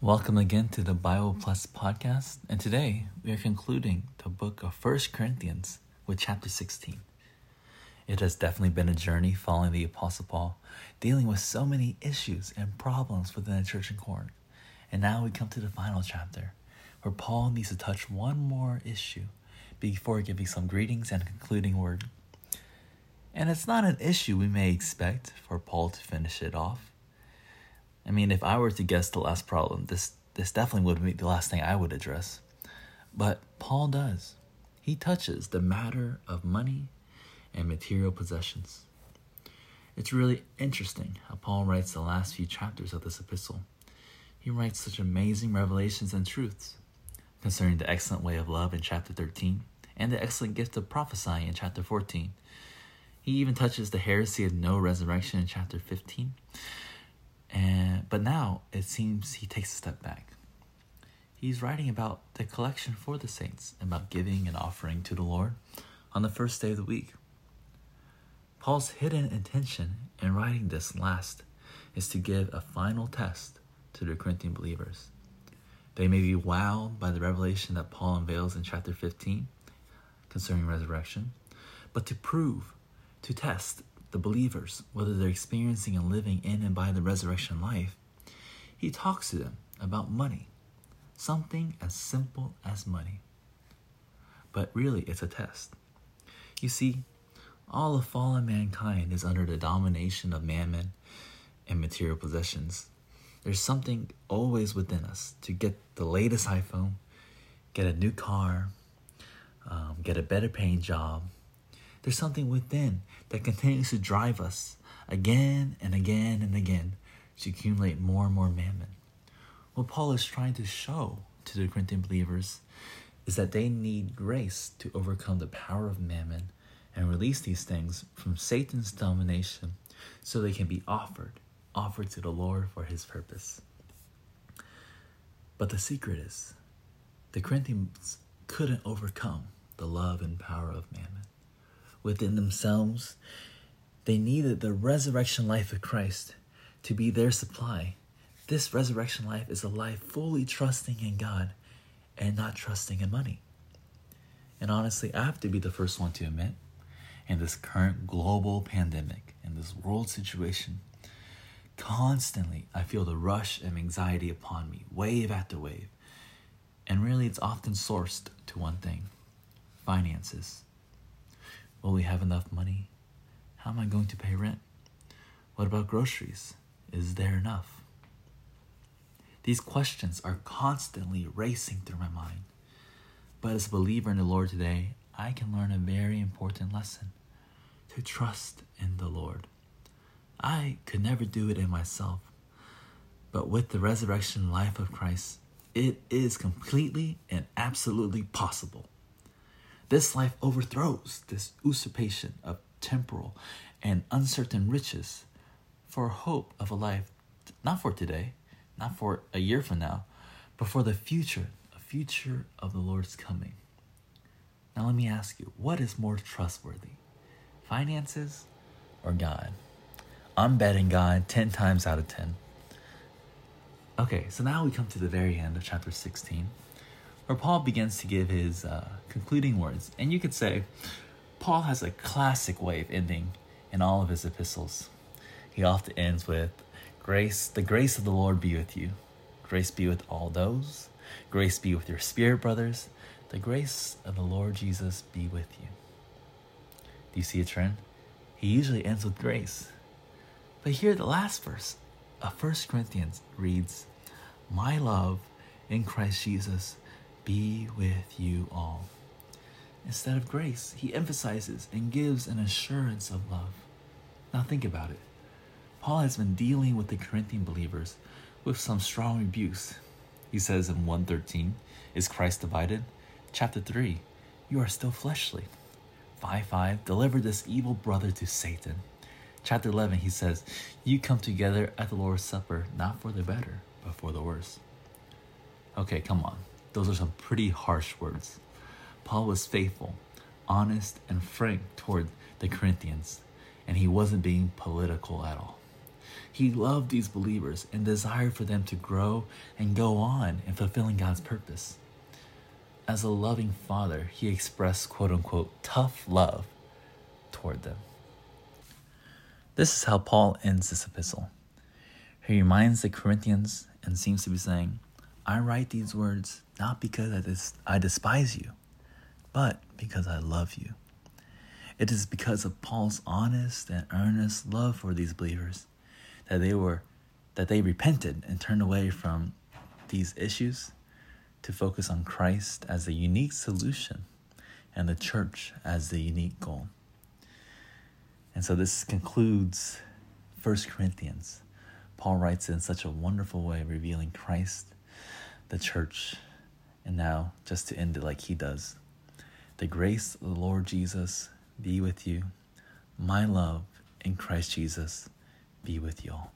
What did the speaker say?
Welcome again to the Bible Plus podcast, and today we are concluding the book of First Corinthians with chapter 16. It has definitely been a journey following the Apostle Paul, dealing with so many issues and problems within the church in Corinth. And now we come to the final chapter, where Paul needs to touch one more issue before giving some greetings and concluding word. And it's not an issue we may expect for Paul to finish it off I mean, if I were to guess the last problem, this this definitely would be the last thing I would address. But Paul does. He touches the matter of money and material possessions. It's really interesting how Paul writes the last few chapters of this epistle. He writes such amazing revelations and truths concerning the excellent way of love in chapter 13 and the excellent gift of prophesying in chapter 14. He even touches the heresy of no resurrection in chapter 15 and but now it seems he takes a step back. He's writing about the collection for the saints, about giving and offering to the Lord on the first day of the week. Paul's hidden intention in writing this last is to give a final test to the Corinthian believers. They may be wowed by the revelation that Paul unveils in chapter 15 concerning resurrection, but to prove, to test the believers, whether they're experiencing and living in and by the resurrection life, he talks to them about money. Something as simple as money. But really, it's a test. You see, all of fallen mankind is under the domination of mammon and material possessions. There's something always within us to get the latest iPhone, get a new car, um, get a better paying job, there's something within that continues to drive us again and again and again to accumulate more and more mammon. What Paul is trying to show to the Corinthian believers is that they need grace to overcome the power of mammon and release these things from Satan's domination so they can be offered, offered to the Lord for his purpose. But the secret is the Corinthians couldn't overcome the love and power of mammon within themselves. They needed the resurrection life of Christ to be their supply. This resurrection life is a life fully trusting in God and not trusting in money. And honestly, I have to be the first one to admit in this current global pandemic, in this world situation, constantly I feel the rush of anxiety upon me, wave after wave. And really, it's often sourced to one thing finances. Will we have enough money? How am I going to pay rent? What about groceries? Is there enough? These questions are constantly racing through my mind. But as a believer in the Lord today, I can learn a very important lesson to trust in the Lord. I could never do it in myself, but with the resurrection life of Christ, it is completely and absolutely possible. This life overthrows this usurpation of temporal and uncertain riches for hope of a life not for today, not for a year from now, but for the future, a future of the Lord's coming. Now, let me ask you what is more trustworthy, finances or God? I'm betting God 10 times out of 10. Okay, so now we come to the very end of chapter 16 where Paul begins to give his uh, concluding words. And you could say, Paul has a classic way of ending in all of his epistles. He often ends with, Grace, the grace of the Lord be with you. Grace be with all those. Grace be with your spirit, brothers. The grace of the Lord Jesus be with you. Do you see a trend? He usually ends with grace. But here, the last verse of 1 Corinthians reads, My love in Christ Jesus be with you all. Instead of grace, he emphasizes and gives an assurance of love. Now think about it. Paul has been dealing with the Corinthian believers with some strong rebukes. He says in 113, Is Christ divided? Chapter 3, You are still fleshly. 5 5, Deliver this evil brother to Satan. Chapter 11, he says, You come together at the Lord's Supper, not for the better, but for the worse. Okay, come on. Those are some pretty harsh words. Paul was faithful, honest, and frank toward the Corinthians, and he wasn't being political at all. He loved these believers and desired for them to grow and go on in fulfilling God's purpose. As a loving father, he expressed quote unquote tough love toward them. This is how Paul ends this epistle. He reminds the Corinthians and seems to be saying, I write these words not because I, dis- I despise you, but because I love you. It is because of Paul's honest and earnest love for these believers that they were that they repented and turned away from these issues to focus on Christ as the unique solution and the church as the unique goal. And so this concludes 1 Corinthians. Paul writes in such a wonderful way, revealing Christ, the church, and now just to end it like he does. The grace of the Lord Jesus be with you. My love in Christ Jesus be with you all.